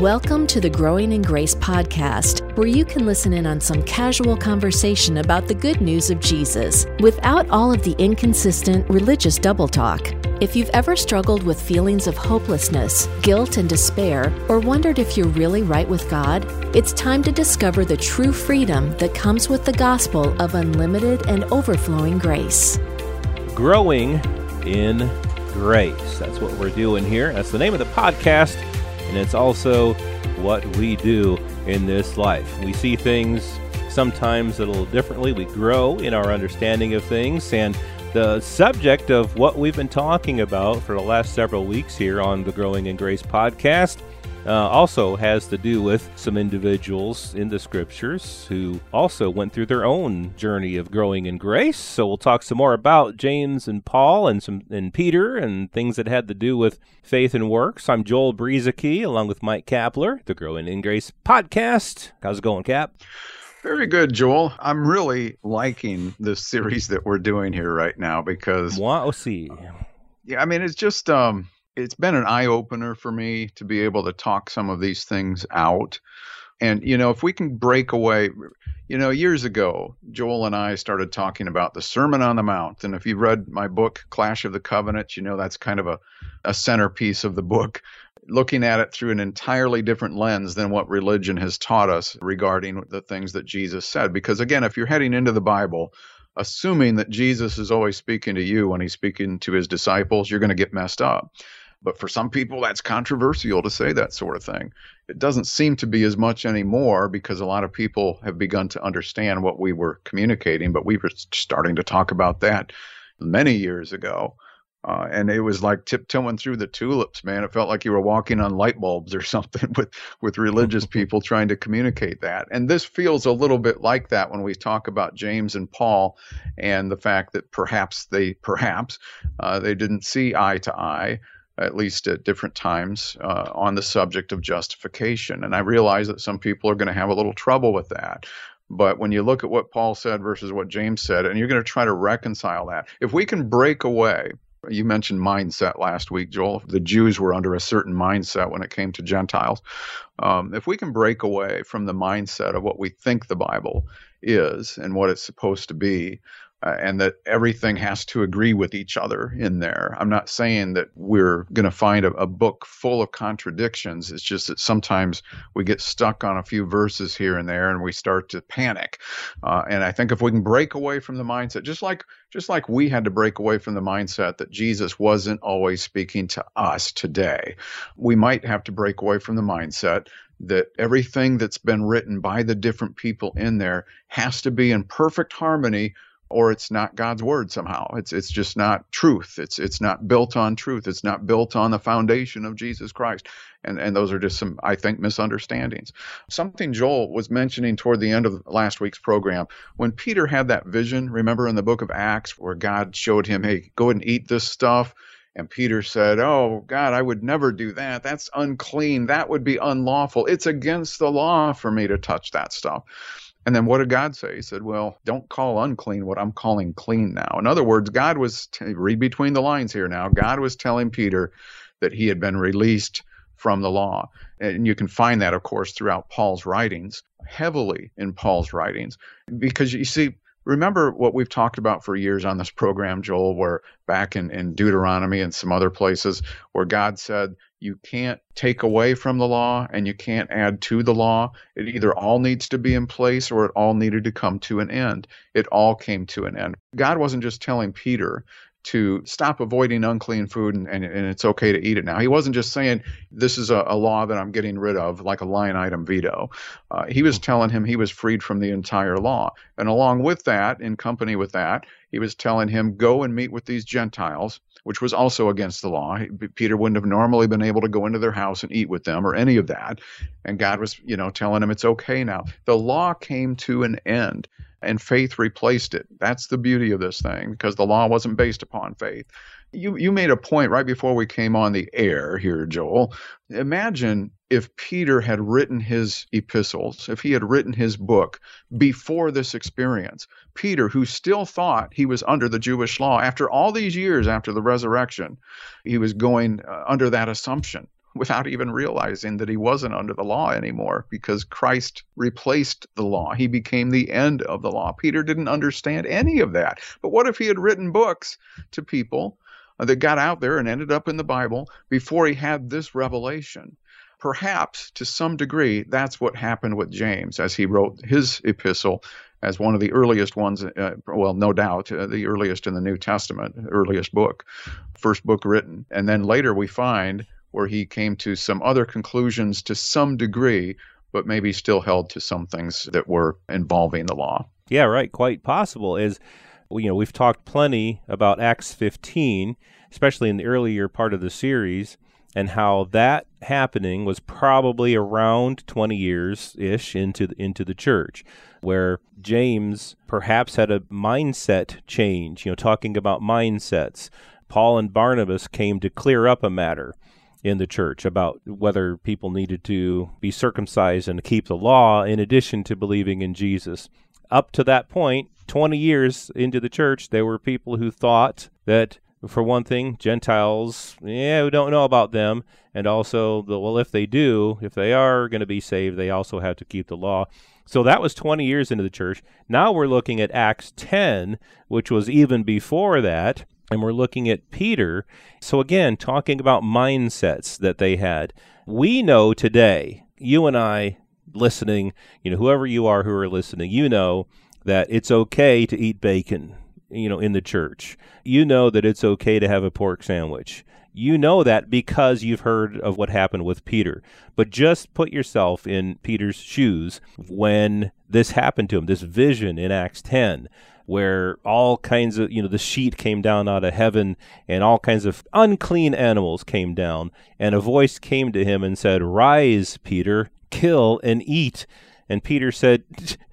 Welcome to the Growing in Grace podcast, where you can listen in on some casual conversation about the good news of Jesus without all of the inconsistent religious double talk. If you've ever struggled with feelings of hopelessness, guilt, and despair, or wondered if you're really right with God, it's time to discover the true freedom that comes with the gospel of unlimited and overflowing grace. Growing in Grace. That's what we're doing here. That's the name of the podcast and it's also what we do in this life. We see things sometimes a little differently. We grow in our understanding of things, and the subject of what we've been talking about for the last several weeks here on the Growing in Grace podcast uh, also has to do with some individuals in the scriptures who also went through their own journey of growing in grace. So we'll talk some more about James and Paul and some and Peter and things that had to do with faith and works. I'm Joel Brueseke along with Mike Kapler, the Growing in Grace podcast. How's it going, Cap? Very good, Joel. I'm really liking this series that we're doing here right now because. Moi aussi. Yeah, I mean, it's just um, it's been an eye opener for me to be able to talk some of these things out. And, you know, if we can break away, you know, years ago, Joel and I started talking about the Sermon on the Mount. And if you've read my book, Clash of the Covenants, you know that's kind of a, a centerpiece of the book, looking at it through an entirely different lens than what religion has taught us regarding the things that Jesus said. Because again, if you're heading into the Bible, assuming that Jesus is always speaking to you when he's speaking to his disciples, you're going to get messed up. But for some people, that's controversial to say that sort of thing. It doesn't seem to be as much anymore because a lot of people have begun to understand what we were communicating, but we were starting to talk about that many years ago. Uh, and it was like tiptoeing through the tulips, man. It felt like you were walking on light bulbs or something with, with religious people trying to communicate that. And this feels a little bit like that when we talk about James and Paul and the fact that perhaps they, perhaps, uh, they didn't see eye to eye at least at different times, uh, on the subject of justification. And I realize that some people are going to have a little trouble with that. But when you look at what Paul said versus what James said, and you're going to try to reconcile that, if we can break away, you mentioned mindset last week, Joel. The Jews were under a certain mindset when it came to Gentiles. Um, if we can break away from the mindset of what we think the Bible is and what it's supposed to be, uh, and that everything has to agree with each other in there. I'm not saying that we're going to find a, a, book full of contradictions. It's just that sometimes we get stuck on a few verses here and there, and we start to panic. Uh, and I think if we can break away from the mindset, just like just like we had to break away from the mindset that Jesus wasn't always speaking to us today, we might have to break away from the mindset that everything that's been written by the different people in there has to be in perfect harmony or it's not God's word somehow. It's it's just not truth. It's it's not built on truth. It's not built on the foundation of Jesus Christ. And and those are just some I think misunderstandings. Something Joel was mentioning toward the end of last week's program when Peter had that vision, remember in the book of Acts where God showed him, "Hey, go and eat this stuff." And Peter said, Oh, God, I would never do that. That's unclean. That would be unlawful. It's against the law for me to touch that stuff. And then what did God say? He said, Well, don't call unclean what I'm calling clean now. In other words, God was, t- read between the lines here now, God was telling Peter that he had been released from the law. And you can find that, of course, throughout Paul's writings, heavily in Paul's writings. Because you see, remember what we've talked about for years on this program, Joel, where back in, in Deuteronomy and some other places where God said, you can't take away from the law and you can't add to the law. It either all needs to be in place or it all needed to come to an end. It all came to an end. God wasn't just telling Peter to stop avoiding unclean food and, and, and, it's okay to eat it now. He wasn't just saying, this is a, a law that I'm getting rid of, like a line item veto. Uh, he was telling him he was freed from the entire law. And along with that, in company with that, he was telling him, go and meet with these Gentiles, which was also against the law. Peter wouldn't have normally been able to go into their house and eat with them or any of that. And God was, you know, telling him it's okay now. The law came to an end and faith replaced it. That's the beauty of this thing because the law wasn't based upon faith. You you made a point right before we came on the air here, Joel. Imagine if Peter had written his epistles, if he had written his book before this experience. Peter, who still thought he was under the Jewish law after all these years after the resurrection, he was going uh, under that assumption. Without even realizing that he wasn't under the law anymore because Christ replaced the law. He became the end of the law. Peter didn't understand any of that. But what if he had written books to people that got out there and ended up in the Bible before he had this revelation? Perhaps to some degree, that's what happened with James as he wrote his epistle as one of the earliest ones, uh, well, no doubt, uh, the earliest in the New Testament, earliest book, first book written. And then later we find where he came to some other conclusions to some degree, but maybe still held to some things that were involving the law. Yeah, right. Quite possible. Is you know we've talked plenty about Acts 15, especially in the earlier part of the series, and how that happening was probably around 20 years ish into the, into the church where James perhaps had a mindset change, you know, talking about mindsets. Paul and Barnabas came to clear up a matter in the church about whether people needed to be circumcised and keep the law in addition to believing in Jesus. Up to that point, 20 years into the church, there were people who thought that, for one thing, Gentiles, yeah, we don't know about them. And also, the, well, if they do, if they are going to be saved, they also have to keep the law. So that was 20 years into the church. Now we're looking at Acts 10, which was even before that, and we're looking at Peter. So again, talking about mindsets that they had. We know today, you and I listening, you know, whoever you are who are listening, you know that it's okay to eat bacon, you know, in the church. You know that it's okay to have a pork sandwich. You know that because you've heard of what happened with Peter. But just put yourself in Peter's shoes when this happened to him, this vision in Acts 10 where all kinds of, you know, the sheet came down out of heaven and all kinds of unclean animals came down. And a voice came to him and said, Rise, Peter, kill and eat. And Peter said,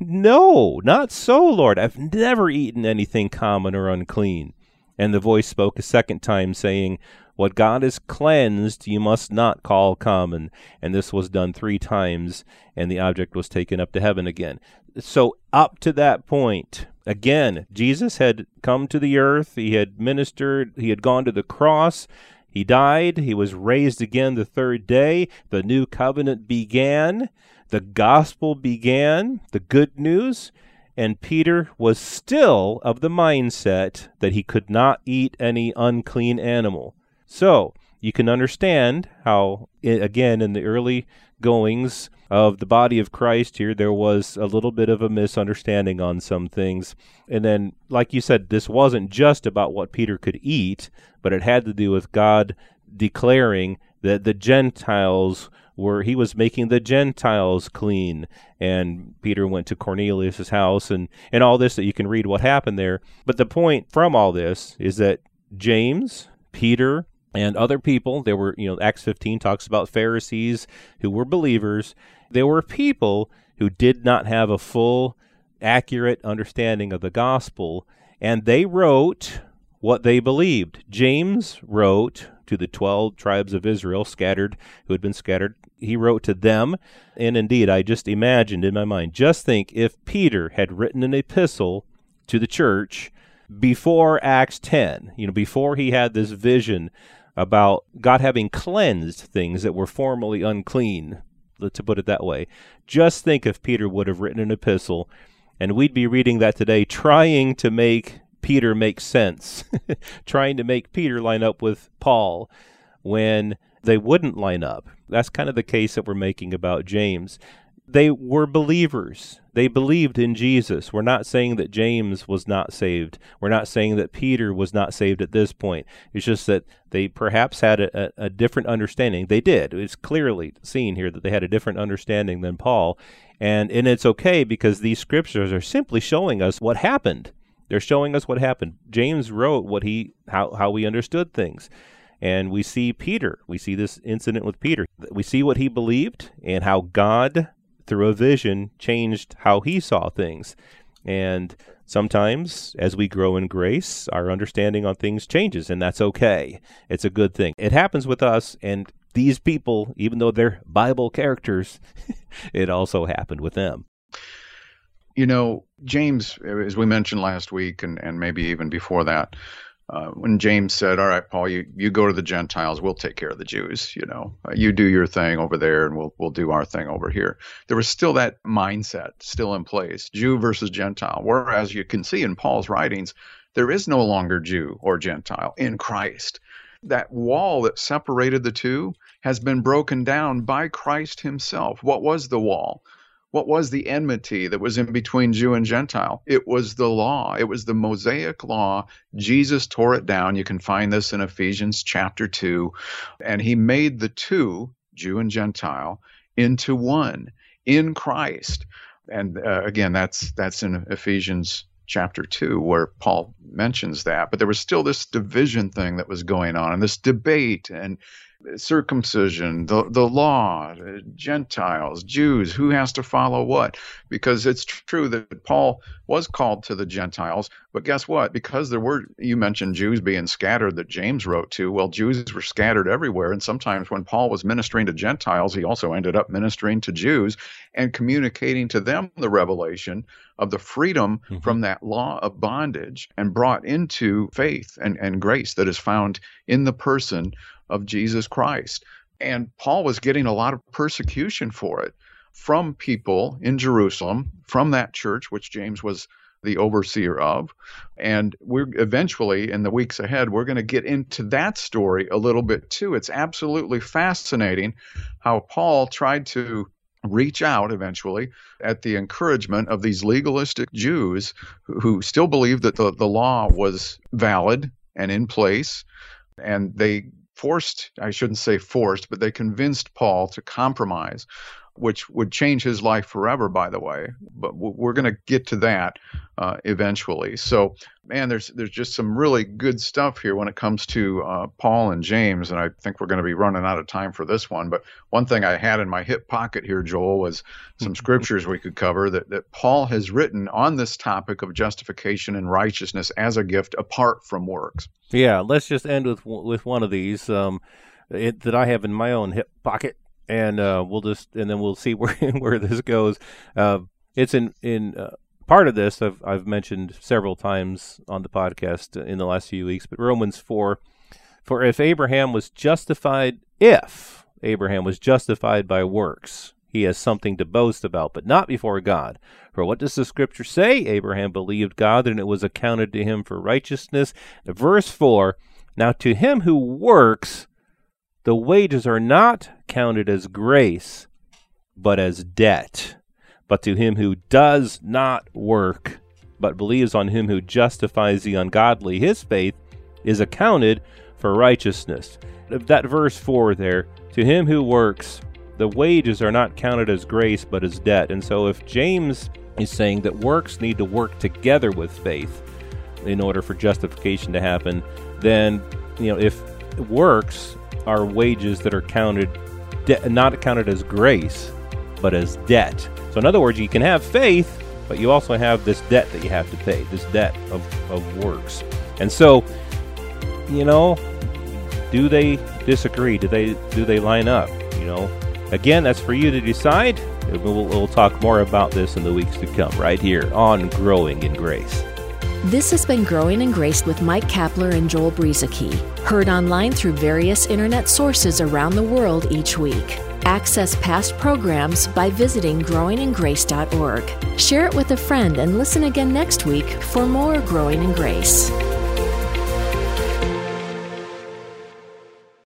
No, not so, Lord. I've never eaten anything common or unclean. And the voice spoke a second time, saying, what God has cleansed, you must not call common. And this was done three times, and the object was taken up to heaven again. So, up to that point, again, Jesus had come to the earth, he had ministered, he had gone to the cross. He died. He was raised again the third day. The new covenant began. The gospel began. The good news. And Peter was still of the mindset that he could not eat any unclean animal. So you can understand how, again, in the early goings of the body of Christ here, there was a little bit of a misunderstanding on some things. And then, like you said, this wasn't just about what Peter could eat, but it had to do with God declaring that the Gentiles were he was making the Gentiles clean. And Peter went to Cornelius's house and, and all this that you can read what happened there. But the point from all this is that James, Peter, and other people. There were, you know, Acts 15 talks about Pharisees who were believers. There were people who did not have a full, accurate understanding of the gospel, and they wrote what they believed. James wrote to the 12 tribes of Israel scattered, who had been scattered. He wrote to them, and indeed, I just imagined in my mind, just think if Peter had written an epistle to the church before Acts 10, you know, before he had this vision about God having cleansed things that were formerly unclean, to put it that way. Just think if Peter would have written an epistle, and we'd be reading that today, trying to make Peter make sense, trying to make Peter line up with Paul when they wouldn't line up. That's kind of the case that we're making about James they were believers. They believed in Jesus. We're not saying that James was not saved. We're not saying that Peter was not saved at this point. It's just that they perhaps had a, a, different understanding. They did. It's clearly seen here that they had a different understanding than Paul. And, and it's okay because these scriptures are simply showing us what happened. They're showing us what happened. James wrote what he how, how we understood things. And we see Peter. We see this incident with Peter. We see what he believed and how God through a vision, changed how he saw things. And sometimes, as we grow in grace, our understanding on things changes, and that's okay. It's a good thing. It happens with us, and these people, even though they're Bible characters, it also happened with them. You know, James, as we mentioned last week, and, and maybe even before that, uh, when James said, "All right, Paul, you, you go to the Gentiles, we'll take care of the Jews. You know, uh, you do your thing over there, and we'll we'll do our thing over here." There was still that mindset still in place, Jew versus Gentile. Whereas you can see in Paul's writings, there is no longer Jew or Gentile in Christ. That wall that separated the two has been broken down by Christ Himself. What was the wall? What was the enmity that was in between Jew and Gentile? It was the law. It was the Mosaic law. Jesus tore it down. You can find this in Ephesians chapter 2. And he made the two, Jew and Gentile, into one in Christ. And uh, again, that's that's in Ephesians chapter 2 where Paul mentions that. But there was still this division thing that was going on and this debate and circumcision, the, the law, Gentiles, Jews, who has to follow what? Because it's true that Paul was called to the Gentiles, but guess what? Because there were, you mentioned Jews being scattered that James wrote to. Well, Jews were scattered everywhere. And sometimes when Paul was ministering to Gentiles, he also ended up ministering to Jews and communicating to them the revelation of the freedom mm-hmm. from that law of bondage and brought into faith and, and grace that is found in the person of Jesus Christ. And Paul was getting a lot of persecution for it from people in Jerusalem, from that church, which James was the overseer of. And we're eventually, in the weeks ahead, we're going to get into that story a little bit too. It's absolutely fascinating how Paul tried to reach out eventually at the encouragement of these legalistic Jews who, still believed that the, the law was valid and in place. And they forced, I shouldn't say forced, but they convinced Paul to compromise, which would change his life forever, by the way. But we're going to get to that uh, eventually. So, man, there's there's just some really good stuff here when it comes to uh, Paul and James, and I think we're going to be running out of time for this one. But one thing I had in my hip pocket here, Joel, was some scriptures we could cover that that Paul has written on this topic of justification and righteousness as a gift apart from works. Yeah, let's just end with with one of these um, it, that I have in my own hip pocket, and uh, we'll just and then we'll see where where this goes. Uh, it's in in uh, part of this I've I've mentioned several times on the podcast in the last few weeks, but Romans four, for if Abraham was justified, if Abraham was justified by works, he has something to boast about, but not before God. For what does the scripture say? Abraham believed God, and it was accounted to him for righteousness. Verse 4 Now to him who works, the wages are not counted as grace, but as debt. But to him who does not work, but believes on him who justifies the ungodly, his faith is accounted for righteousness. That verse 4 there, to him who works, the wages are not counted as grace but as debt. And so if James is saying that works need to work together with faith in order for justification to happen, then you know if works are wages that are counted de- not counted as grace but as debt. So in other words, you can have faith, but you also have this debt that you have to pay, this debt of, of works. And so, you know, do they disagree? Do they do they line up? You know, Again, that's for you to decide. We'll, we'll talk more about this in the weeks to come, right here on Growing in Grace. This has been Growing in Grace with Mike Kapler and Joel Brueseke, heard online through various internet sources around the world each week. Access past programs by visiting growingingrace.org. Share it with a friend and listen again next week for more Growing in Grace.